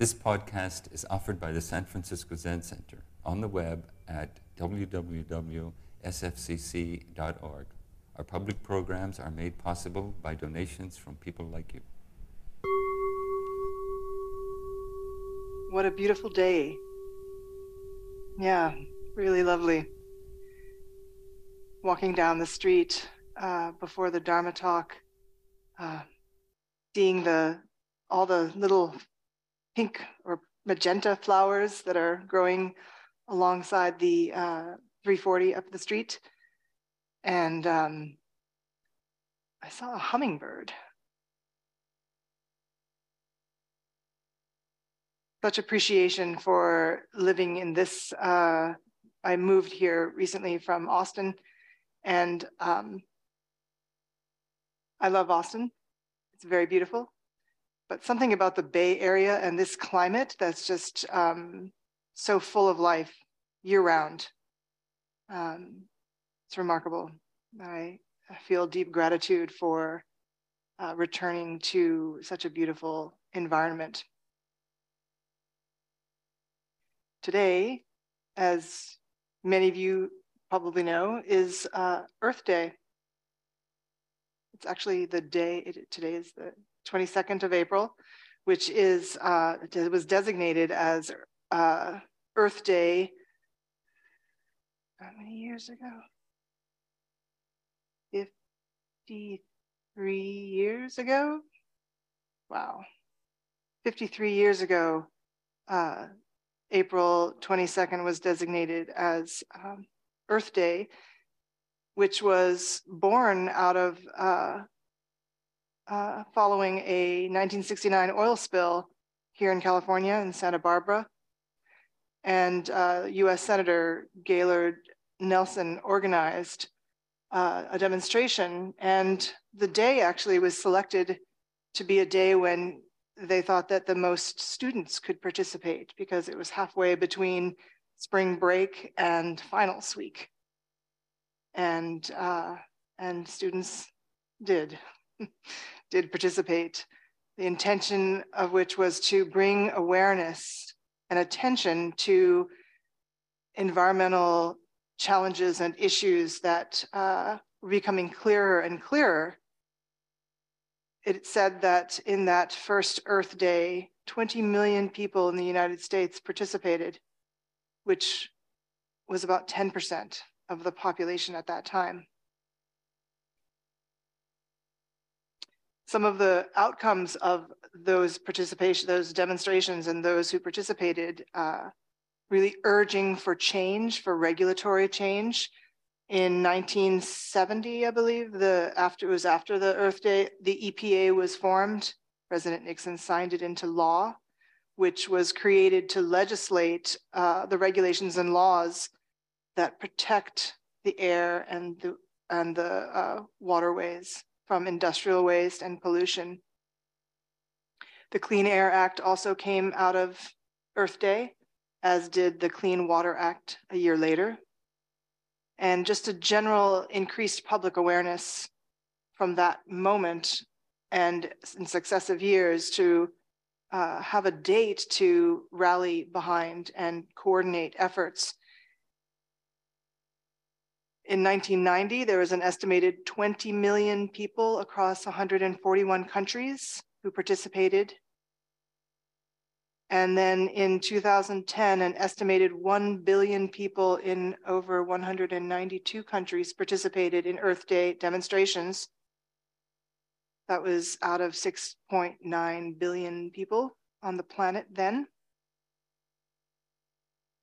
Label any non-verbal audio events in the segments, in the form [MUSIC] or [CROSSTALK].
This podcast is offered by the San Francisco Zen Center on the web at www.sfzc.org. Our public programs are made possible by donations from people like you. What a beautiful day. Yeah, really lovely. Walking down the street uh, before the Dharma talk, uh, seeing the all the little pink or magenta flowers that are growing alongside the uh, 340 up the street. And um, I saw a hummingbird. Such appreciation for living in this. Uh, I moved here recently from Austin, and um, I love Austin. It's very beautiful but something about the Bay Area and this climate that's just um, so full of life year round. Um, it's remarkable. I, I, feel deep gratitude for uh, returning to such a beautiful environment. Today, as many of you probably know, is uh, Earth Day. It's actually the day, it, today is the 22nd of April, which is uh, was designated as uh, Earth Day. How many years ago? 53 years ago? Wow. 53 years ago, uh, April 22nd was designated as um, Earth Day, which was born out of uh, following a 1969 oil spill here in California in Santa Barbara. And uh, US Senator Gaylord Nelson organized uh, a demonstration. And the day actually was selected to be a day when they thought that the most students could participate because it was halfway between spring break and finals week. And, uh, and students did. [LAUGHS] did participate, the intention of which was to bring awareness and attention to environmental challenges and issues that uh, were becoming clearer and clearer. It said that in that first Earth Day, 20 million people in the United States participated, which was about 10% of the population at that time. Some of the outcomes of those participation, those demonstrations and those who participated, uh, really urging for change, for regulatory change. In 1970, I believe, the after it was after the Earth Day, the EPA was formed. President Nixon signed it into law, which was created to legislate uh, the regulations and laws that protect the air and the and the uh, waterways from industrial waste and pollution. The Clean Air Act also came out of Earth Day, as did the Clean Water Act a year later. And just a general increased public awareness from that moment and in successive years to uh, have a date to rally behind and coordinate efforts in 1990, there was an estimated 20 million people across 141 countries who participated. And then in 2010, an estimated 1 billion people in over 192 countries participated in Earth Day demonstrations. That was out of 6.9 billion people on the planet then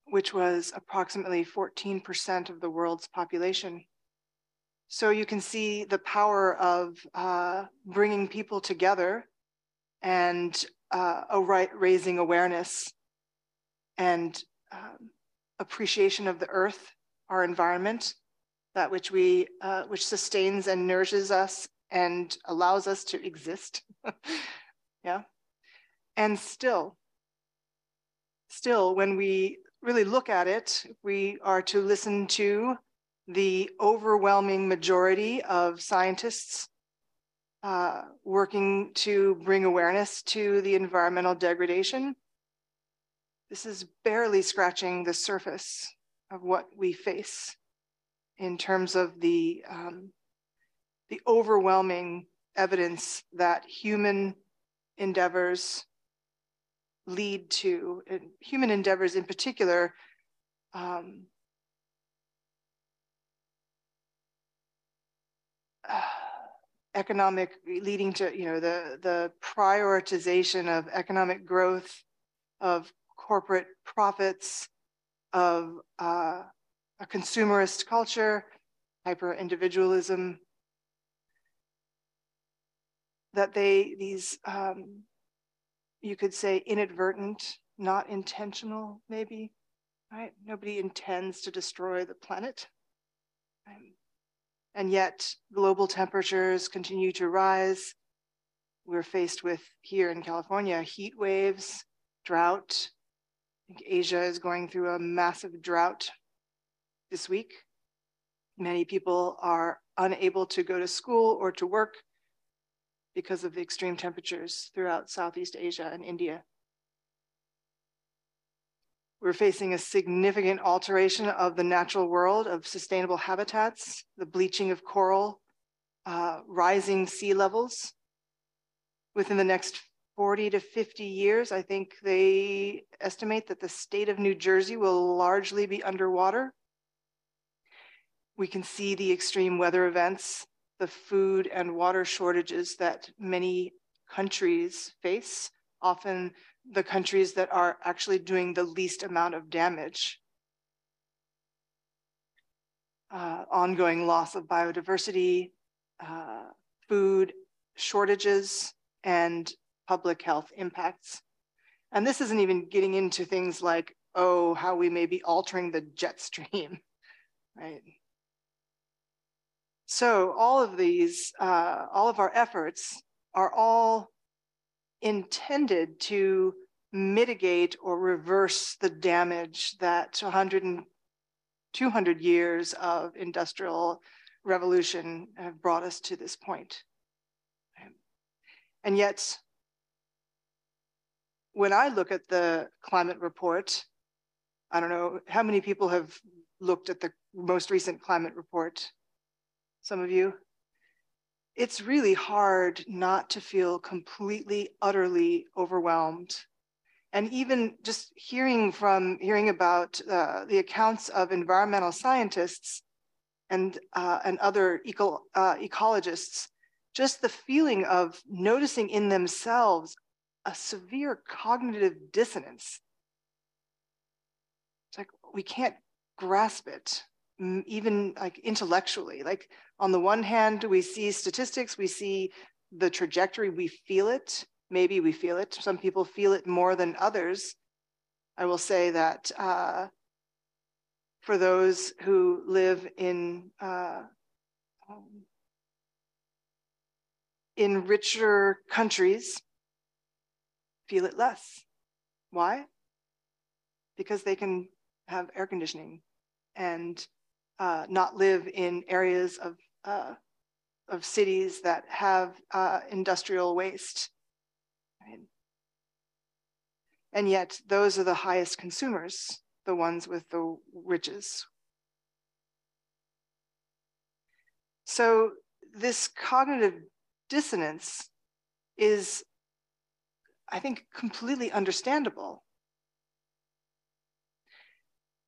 which was approximately 14% of the world's population. So you can see the power of uh, bringing people together and uh, right, raising awareness and um, appreciation of the earth, our environment, that which we, uh, which sustains and nourishes us and allows us to exist. [LAUGHS] yeah. And still, still, when we really look at it, we are to listen to the overwhelming majority of scientists uh, working to bring awareness to the environmental degradation. This is barely scratching the surface of what we face in terms of the, um, the overwhelming evidence that human endeavors lead to, human endeavors in particular, um, economic leading to you know the the prioritization of economic growth of corporate profits of uh, a consumerist culture hyper individualism that they these um, you could say inadvertent not intentional maybe right nobody intends to destroy the planet right? And yet global temperatures continue to rise. We're faced with here in California, heat waves, drought. I think Asia is going through a massive drought this week. Many people are unable to go to school or to work because of the extreme temperatures throughout Southeast Asia and India. We're facing a significant alteration of the natural world of sustainable habitats, the bleaching of coral, uh, rising sea levels. Within the next 40 to 50 years, I think they estimate that the state of New Jersey will largely be underwater. We can see the extreme weather events, the food and water shortages that many countries face, often the countries that are actually doing the least amount of damage. Uh, ongoing loss of biodiversity, uh, food shortages, and public health impacts. And this isn't even getting into things like, oh, how we may be altering the jet stream, [LAUGHS] right? So all of these, uh, all of our efforts are all intended to mitigate or reverse the damage that 100 and 200 years of industrial revolution have brought us to this point. And yet, when I look at the climate report, I don't know how many people have looked at the most recent climate report. Some of you? it's really hard not to feel completely, utterly overwhelmed. And even just hearing from hearing about uh, the accounts of environmental scientists and uh, and other eco, uh, ecologists, just the feeling of noticing in themselves a severe cognitive dissonance. It's like we can't grasp it even like intellectually. Like on the one hand we see statistics we see the trajectory we feel it maybe we feel it. Some people feel it more than others. I will say that uh, for those who live in uh, um, in richer countries feel it less. Why? Because they can have air conditioning and uh, not live in areas of, uh, of cities that have uh, industrial waste. And yet those are the highest consumers, the ones with the riches. So this cognitive dissonance is, I think, completely understandable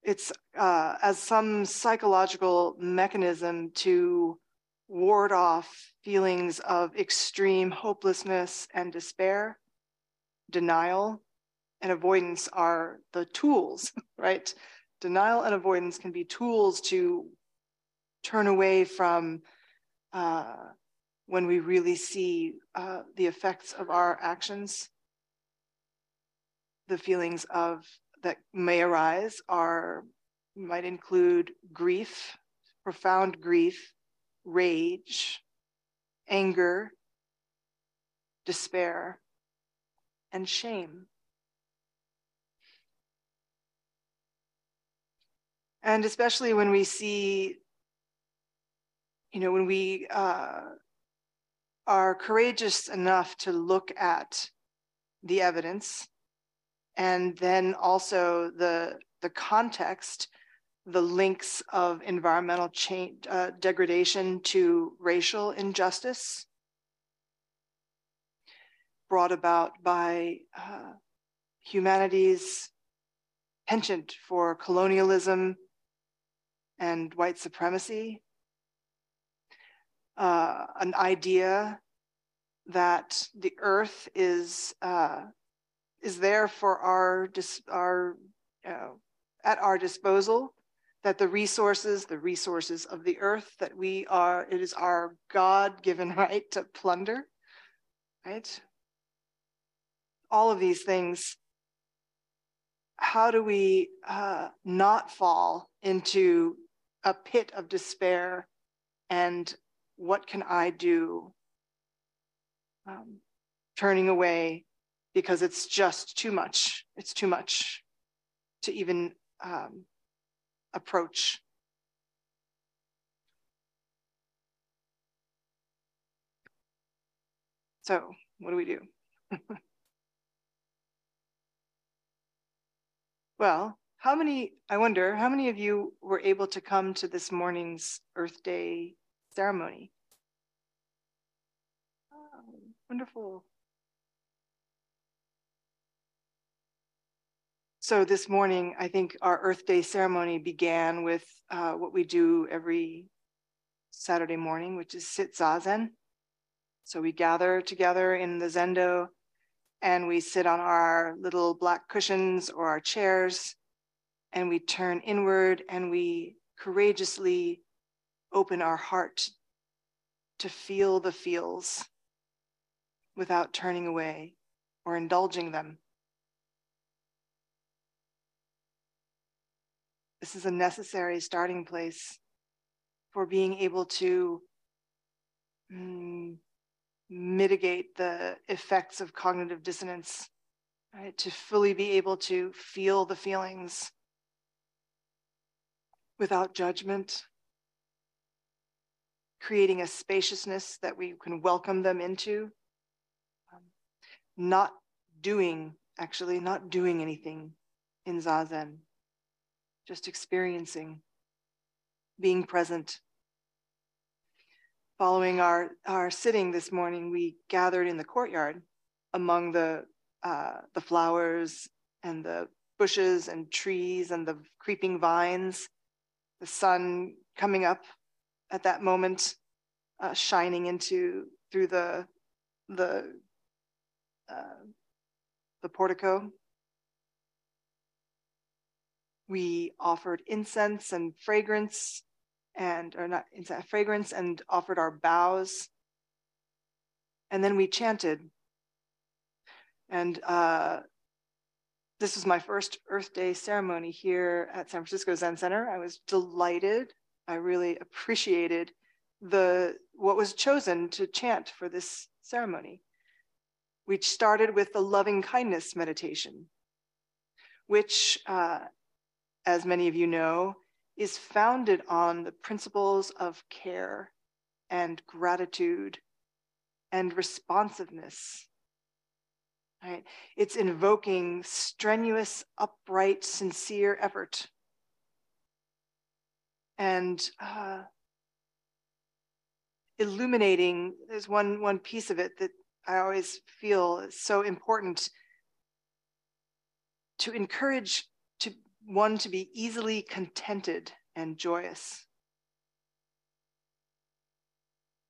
it's uh, as some psychological mechanism to ward off feelings of extreme hopelessness and despair, denial, and avoidance are the tools, [LAUGHS] right? Denial and avoidance can be tools to turn away from uh, when we really see uh, the effects of our actions, the feelings of that may arise are might include grief, profound grief, rage, anger, despair, and shame. And especially when we see, you know, when we uh, are courageous enough to look at the evidence and then also the, the context, the links of environmental change, uh, degradation to racial injustice brought about by uh, humanity's penchant for colonialism and white supremacy. Uh, an idea that the earth is uh, is there for our our uh, at our disposal that the resources the resources of the earth that we are it is our god-given [LAUGHS] right to plunder right? All of these things how do we uh, not fall into a pit of despair? And what can i do um, turning away because it's just too much. It's too much to even um, approach. So, what do we do? [LAUGHS] well, how many, I wonder, how many of you were able to come to this morning's Earth Day ceremony? Oh, wonderful. So this morning, I think our Earth Day ceremony began with uh, what we do every Saturday morning, which is sit zazen. So we gather together in the zendo and we sit on our little black cushions or our chairs and we turn inward and we courageously open our heart to feel the feels without turning away or indulging them. This is a necessary starting place for being able to mm, mitigate the effects of cognitive dissonance, right? To fully be able to feel the feelings without judgment, creating a spaciousness that we can welcome them into, um, not doing, actually, not doing anything in Zazen just experiencing, being present. Following our, our sitting this morning, we gathered in the courtyard among the, uh, the flowers and the bushes and trees and the creeping vines, the sun coming up at that moment, uh, shining into through the the uh, the portico we offered incense and fragrance and or not incense fragrance and offered our bows. And then we chanted. And uh, this was my first earth day ceremony here at san francisco zen center. I was delighted. I really appreciated the what was chosen to chant for this ceremony we started with the loving kindness meditation which uh, as many of you know, is founded on the principles of care and gratitude and responsiveness. Right? It's invoking strenuous, upright, sincere effort. And uh, illuminating, there's one, one piece of it that I always feel is so important to encourage one to be easily contented and joyous.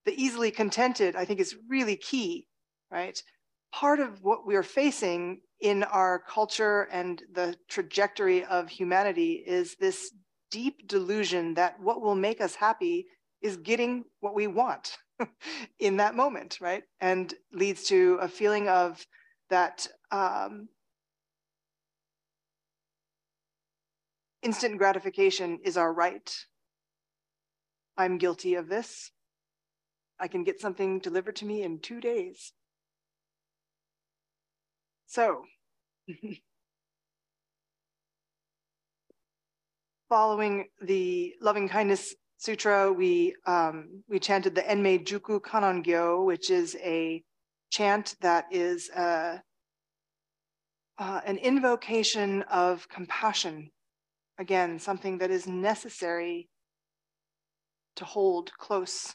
The easily contented, I think, is really key, right? Part of what we're facing in our culture and the trajectory of humanity is this deep delusion that what will make us happy is getting what we want [LAUGHS] in that moment, right? And leads to a feeling of that um, instant gratification is our right. I'm guilty of this. I can get something delivered to me in two days. So, [LAUGHS] following the loving kindness sutra, we um, we chanted the Enmei Jukku Kannon-gyo, which is a chant that is uh, uh, an invocation of compassion. Again, something that is necessary to hold close.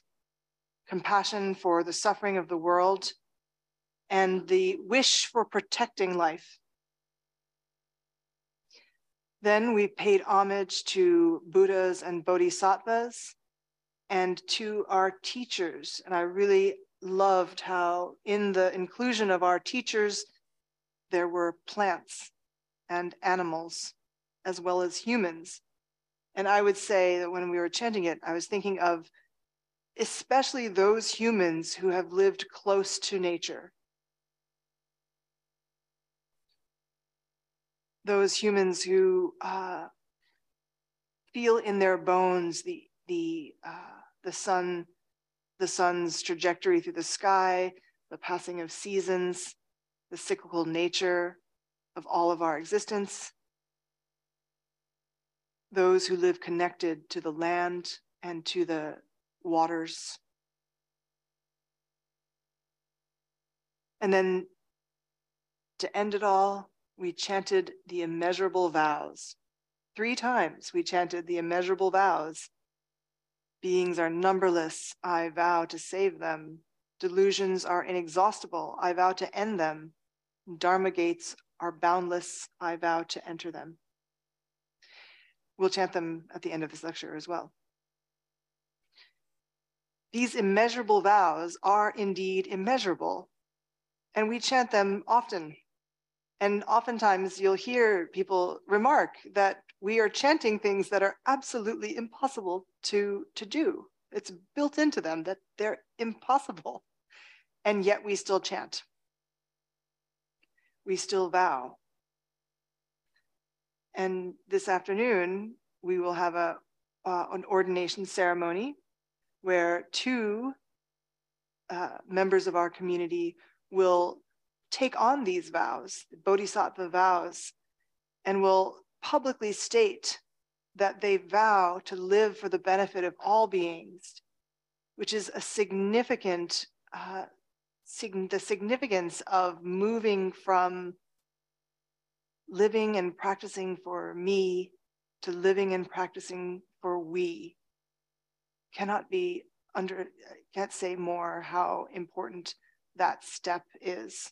Compassion for the suffering of the world and the wish for protecting life. Then we paid homage to Buddhas and Bodhisattvas and to our teachers. And I really loved how, in the inclusion of our teachers, there were plants and animals as well as humans. And I would say that when we were chanting it, I was thinking of especially those humans who have lived close to nature. those humans who uh, feel in their bones the the uh, the sun, the sun's trajectory through the sky, the passing of seasons, the cyclical nature of all of our existence. Those who live connected to the land and to the waters. And then to end it all, we chanted the immeasurable vows. Three times we chanted the immeasurable vows. Beings are numberless, I vow to save them. Delusions are inexhaustible, I vow to end them. Dharma gates are boundless, I vow to enter them. We'll chant them at the end of this lecture as well. These immeasurable vows are indeed immeasurable, and we chant them often and oftentimes you'll hear people remark that we are chanting things that are absolutely impossible to, to do. It's built into them that they're impossible. And yet we still chant. We still vow. And this afternoon, we will have a, uh, an ordination ceremony where two uh, members of our community will take on these vows, bodhisattva vows, and will publicly state that they vow to live for the benefit of all beings, which is a significant, uh, sig- the significance of moving from living and practicing for me to living and practicing for we. Cannot be under, can't say more how important that step is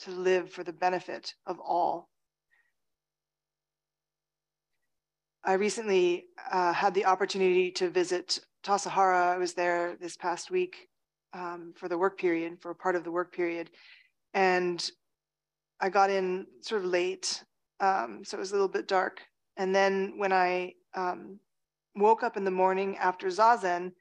to live for the benefit of all. I recently uh, had the opportunity to visit Tassajara. I was there this past week um, for the work period, for part of the work period. And I got in sort of late, um, so it was a little bit dark. And then when I um, woke up in the morning after Zazen,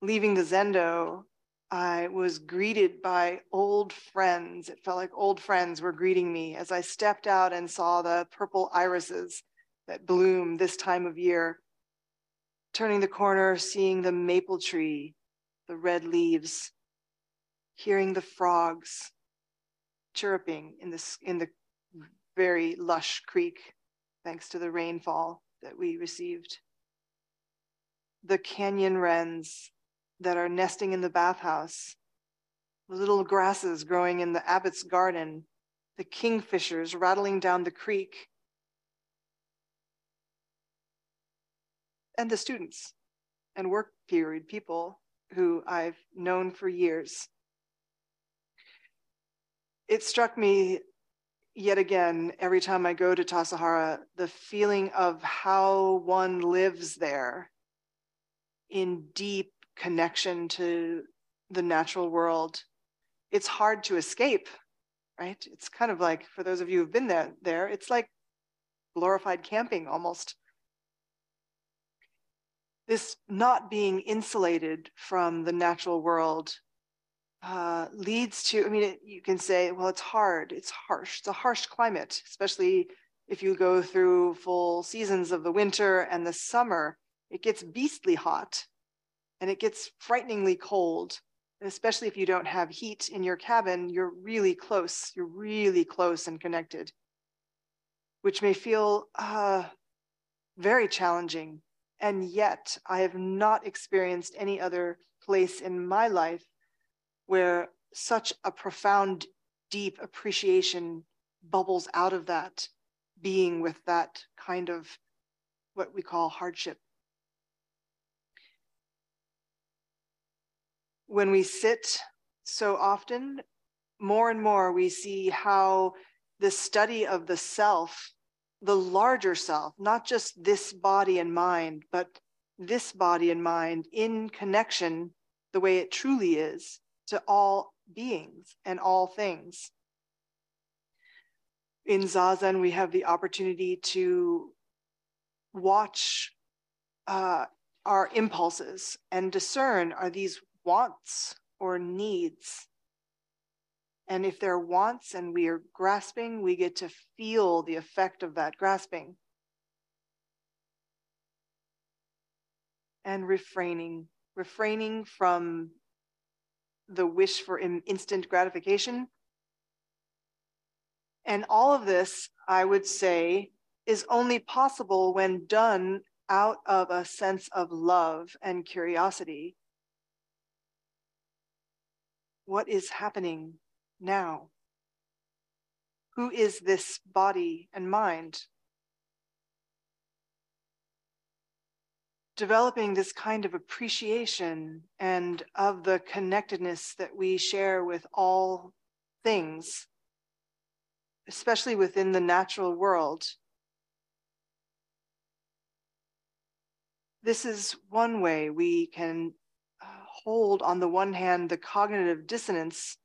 leaving the Zendo, I was greeted by old friends. It felt like old friends were greeting me as I stepped out and saw the purple irises that bloom this time of year. Turning the corner, seeing the maple tree, the red leaves, hearing the frogs chirping in the, in the very lush creek, thanks to the rainfall that we received. The canyon wrens that are nesting in the bathhouse, the little grasses growing in the abbot's garden, the kingfishers rattling down the creek, and the students and work period people who I've known for years. It struck me yet again every time I go to Tassajara the feeling of how one lives there in deep connection to the natural world, it's hard to escape, right? It's kind of like, for those of you who've been there, there it's like glorified camping almost. This not being insulated from the natural world uh, leads to, I mean, it, you can say, well, it's hard, it's harsh, it's a harsh climate, especially if you go through full seasons of the winter and the summer, it gets beastly hot and it gets frighteningly cold. Especially if you don't have heat in your cabin, you're really close. You're really close and connected, which may feel uh, very challenging. And yet, I have not experienced any other place in my life where such a profound, deep appreciation bubbles out of that being with that kind of what we call hardship. When we sit so often, more and more we see how the study of the self, the larger self, not just this body and mind, but this body and mind in connection the way it truly is to all beings and all things. In Zazen, we have the opportunity to watch uh, our impulses and discern are these wants or needs? And if they're wants and we are grasping, we get to feel the effect of that grasping. And refraining, refraining from the wish for instant gratification. And all of this, I would say, is only possible when done out of a sense of love and curiosity. What is happening now? Who is this body and mind? Developing this kind of appreciation and of the connectedness that we share with all things, especially within the natural world this is one way we can uh, hold, on the one hand, the cognitive dissonance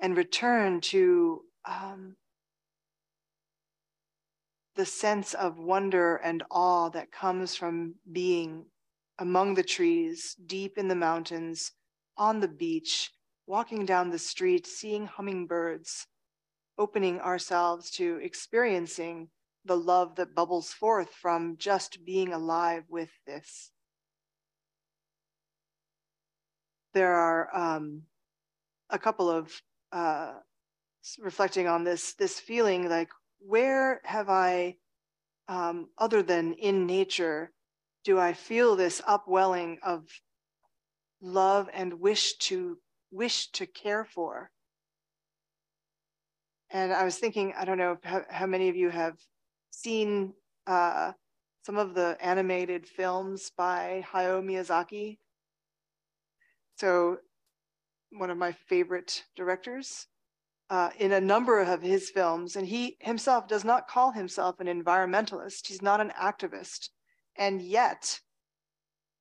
and return to um, the sense of wonder and awe that comes from being among the trees, deep in the mountains, on the beach, walking down the street, seeing hummingbirds, opening ourselves to experiencing the love that bubbles forth from just being alive with this. There are um, a couple of uh, reflecting on this this feeling like where have I, um, other than in nature, do I feel this upwelling of love and wish to wish to care for? And I was thinking, I don't know how, how many of you have seen uh, some of the animated films by Hayao Miyazaki. So, one of my favorite directors uh, in a number of his films, and he himself does not call himself an environmentalist. He's not an activist, and yet,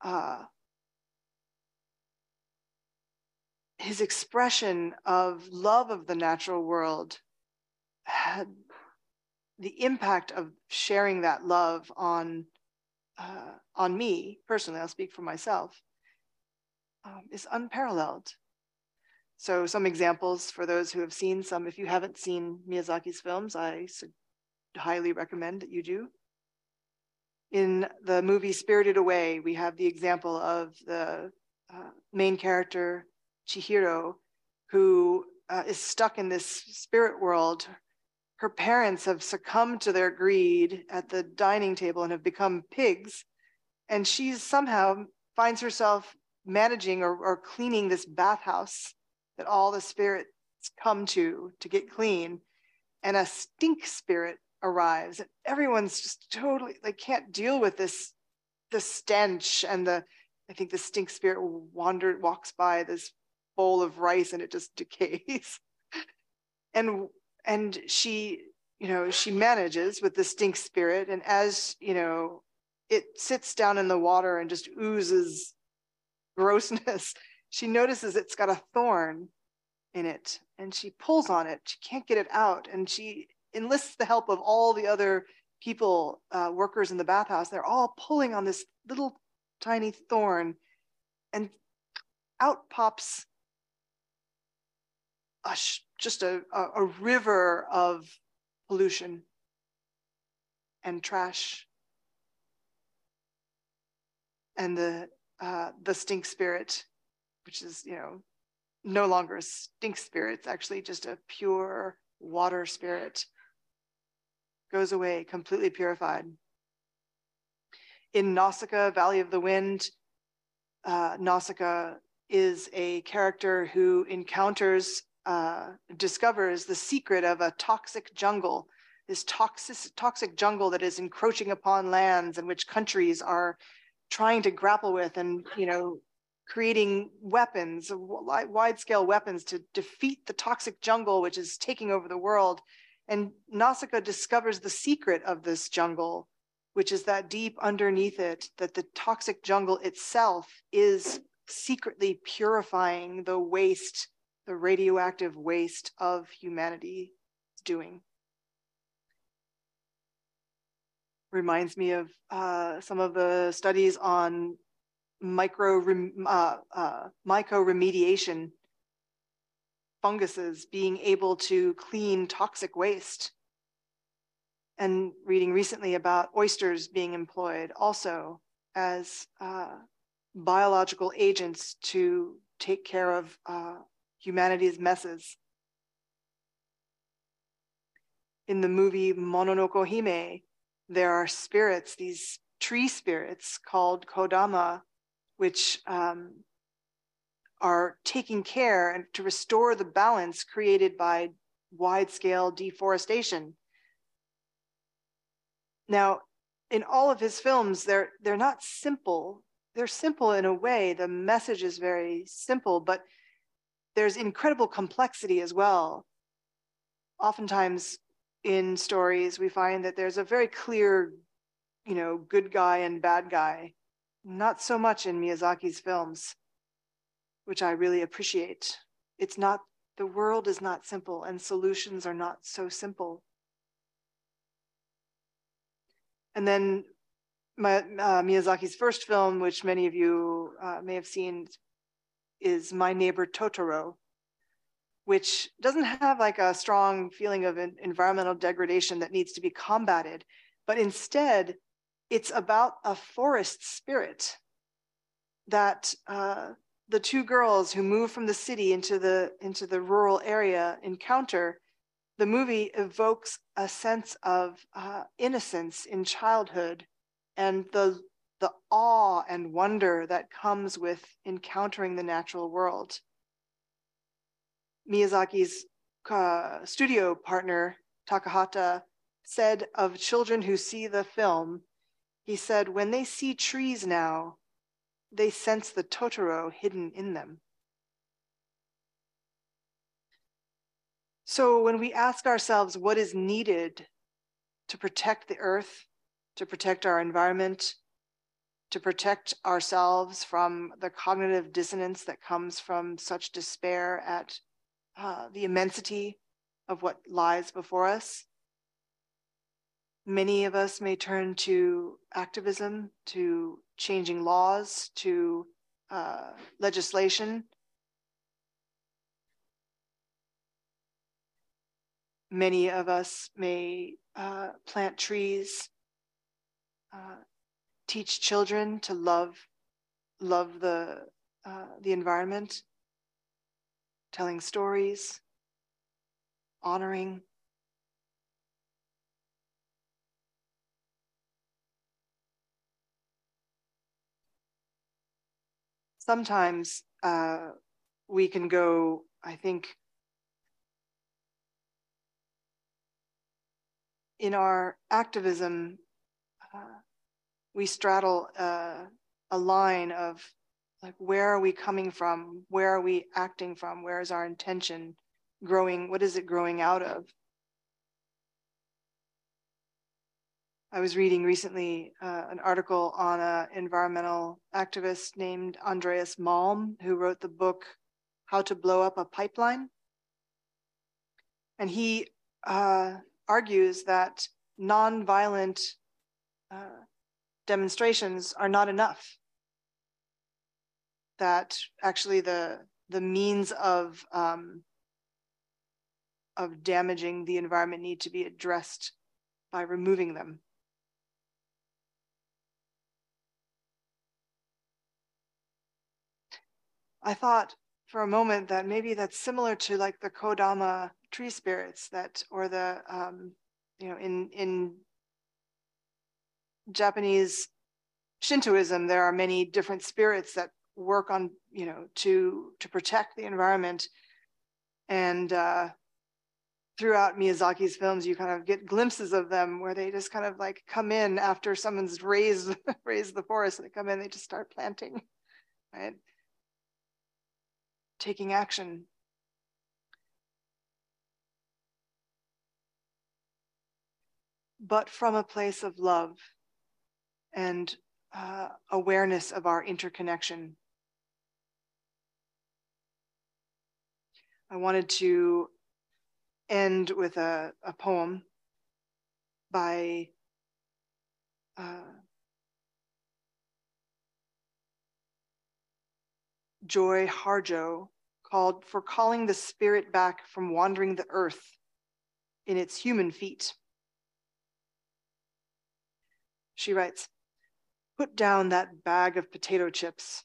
uh, his expression of love of the natural world had the impact of sharing that love on uh, on me personally, I'll speak for myself, um, is unparalleled. So some examples for those who have seen some. If you haven't seen Miyazaki's films, I highly recommend that you do. In the movie Spirited Away, we have the example of the uh, main character Chihiro, who uh, is stuck in this spirit world her parents have succumbed to their greed at the dining table and have become pigs. And she somehow finds herself managing or, or cleaning this bathhouse that all the spirits come to to get clean. And a stink spirit arrives, and everyone's just totally like can't deal with this the stench and the I think the stink spirit wandered walks by this bowl of rice and it just [LAUGHS] decays. and and she you know she manages with the stink spirit and as you know it sits down in the water and just oozes [LAUGHS] grossness she notices it's got a thorn in it and she pulls on it. She can't get it out. And she enlists the help of all the other people uh, workers in the bathhouse. They're all pulling on this little tiny thorn and out pops a sh- just a, a, a river of pollution and trash. And the uh, the stink spirit, which is you know no longer a stink spirit, it's actually just a pure water spirit, goes away completely purified. In Nausicaa, Valley of the Wind, uh, Nausicaa is a character who encounters uh, discovers the secret of a toxic jungle, this toxic, toxic jungle that is encroaching upon lands and which countries are trying to grapple with and, you know, creating weapons, wide scale weapons to defeat the toxic jungle, which is taking over the world. And Nausicaa discovers the secret of this jungle, which is that deep underneath it, that the toxic jungle itself is secretly purifying the waste, the radioactive waste of humanity doing. Reminds me of uh, some of the studies on micro uh, uh, funguses being able to clean toxic waste and reading recently about oysters being employed also as uh, biological agents to take care of uh, humanity's messes. In the movie Mononoke Hime, there are spirits, these tree spirits called Kodama, which um, are taking care and to restore the balance created by wide scale deforestation. Now, in all of his films, they're they're not simple. They're simple in a way. The message is very simple, but there's incredible complexity as well. Oftentimes in stories, we find that there's a very clear, you know, good guy and bad guy not so much in Miyazaki's films, which I really appreciate. It's not, the world is not simple and solutions are not so simple. And then my, uh, Miyazaki's first film, which many of you uh, may have seen, is My Neighbor Totoro, which doesn't have like a strong feeling of environmental degradation that needs to be combated, but instead it's about a forest spirit that uh, the two girls who move from the city into the into the rural area encounter the movie evokes a sense of uh, innocence in childhood and the the awe and wonder that comes with encountering the natural world. Miyazaki's uh, studio partner takahata said of children who see the film he said, When they see trees now, they sense the Totoro hidden in them. So when we ask ourselves what is needed to protect the earth, to protect our environment, to protect ourselves from the cognitive dissonance that comes from such despair at uh, the immensity of what lies before us, Many of us may turn to activism, to changing laws, to uh, legislation. Many of us may uh, plant trees, uh, teach children to love, love the uh, the environment, telling stories, honoring. Sometimes uh, we can go, I think, in our activism, uh, we straddle uh, a line of like, where are we coming from? Where are we acting from? Where is our intention growing? What is it growing out of? I was reading recently uh, an article on an environmental activist named Andreas Malm, who wrote the book How to Blow Up a Pipeline. And he uh, argues that nonviolent uh, demonstrations are not enough. That actually the the means of um, of damaging the environment need to be addressed by removing them. I thought for a moment that maybe that's similar to like the Kodama tree spirits that, or the, um, you know, in, in Japanese Shintoism, there are many different spirits that work on, you know, to, to protect the environment. And uh, throughout Miyazaki's films, you kind of get glimpses of them where they just kind of like come in after someone's razed [LAUGHS] razed the forest. and They come in, they just start planting, right? Taking action. But from a place of love and uh, awareness of our interconnection. I wanted to end with a, a poem by uh, Joy Harjo called For Calling the Spirit Back from Wandering the Earth in Its Human Feet. She writes, Put down that bag of potato chips,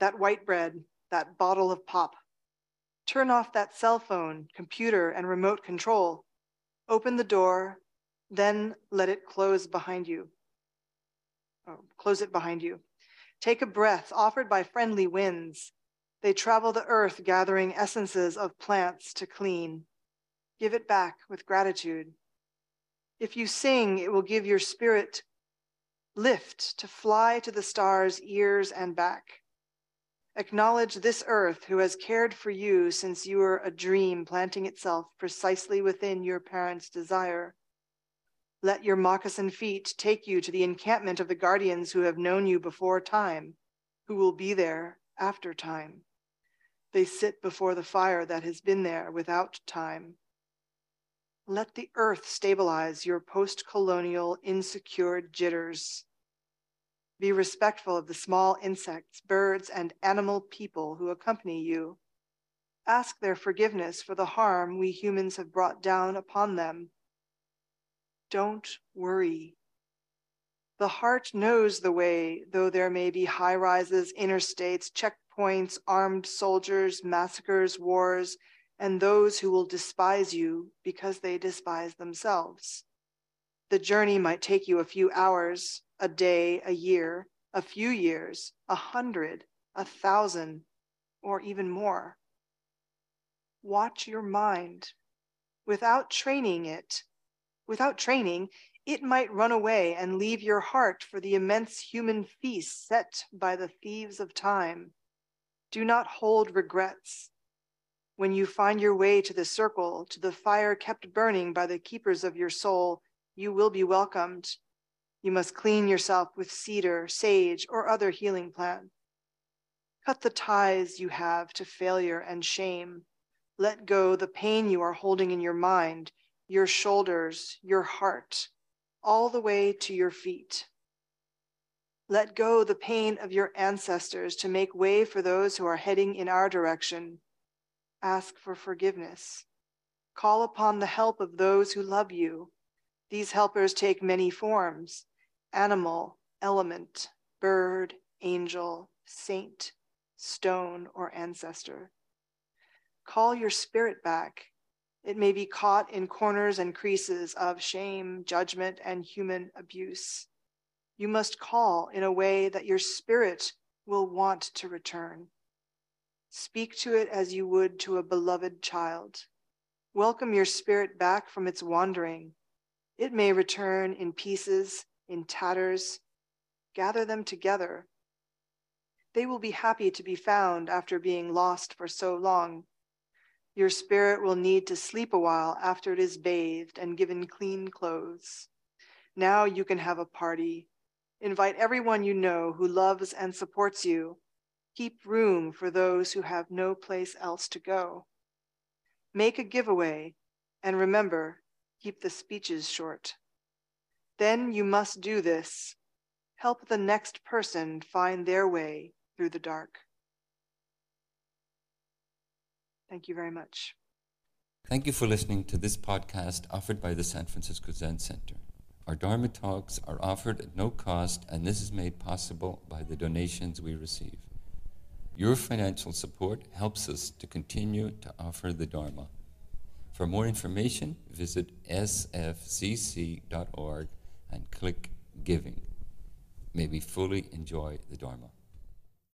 that white bread, that bottle of pop. Turn off that cell phone, computer, and remote control. Open the door, then let it close behind you. Oh, close it behind you. Take a breath offered by friendly winds. They travel the earth gathering essences of plants to clean. Give it back with gratitude. If you sing, it will give your spirit lift to fly to the stars' ears and back. Acknowledge this earth who has cared for you since you were a dream planting itself precisely within your parents' desire. Let your moccasin feet take you to the encampment of the guardians who have known you before time, who will be there after time. They sit before the fire that has been there without time. Let the earth stabilize your post colonial insecure jitters. Be respectful of the small insects, birds, and animal people who accompany you. Ask their forgiveness for the harm we humans have brought down upon them. Don't worry. The heart knows the way, though there may be high rises, interstates, checkpoints, armed soldiers, massacres, wars, and those who will despise you because they despise themselves. The journey might take you a few hours, a day, a year, a few years, a hundred, a thousand, or even more. Watch your mind. Without training it, without training, it might run away and leave your heart for the immense human feast set by the thieves of time. Do not hold regrets. When you find your way to the circle, to the fire kept burning by the keepers of your soul, you will be welcomed you must clean yourself with cedar, sage, or other healing plant. Cut the ties you have to failure and shame. Let go the pain you are holding in your mind, your shoulders, your heart, all the way to your feet. Let go the pain of your ancestors to make way for those who are heading in our direction. Ask for forgiveness. Call upon the help of those who love you. These helpers take many forms animal, element, bird, angel, saint, stone, or ancestor. Call your spirit back. It may be caught in corners and creases of shame, judgment, and human abuse. You must call in a way that your spirit will want to return. Speak to it as you would to a beloved child. Welcome your spirit back from its wandering. It may return in pieces in tatters, gather them together. They will be happy to be found after being lost for so long. Your spirit will need to sleep a while after it is bathed and given clean clothes. Now you can have a party. Invite everyone you know who loves and supports you. Keep room for those who have no place else to go. Make a giveaway, and remember, keep the speeches short. Then you must do this. Help the next person find their way through the dark. Thank you very much. Thank you for listening to this podcast offered by the San Francisco Zen Center. Our Dharma talks are offered at no cost, and this is made possible by the donations we receive. Your financial support helps us to continue to offer the Dharma. For more information, visit sfzc.org and click Giving. May we fully enjoy the Dharma.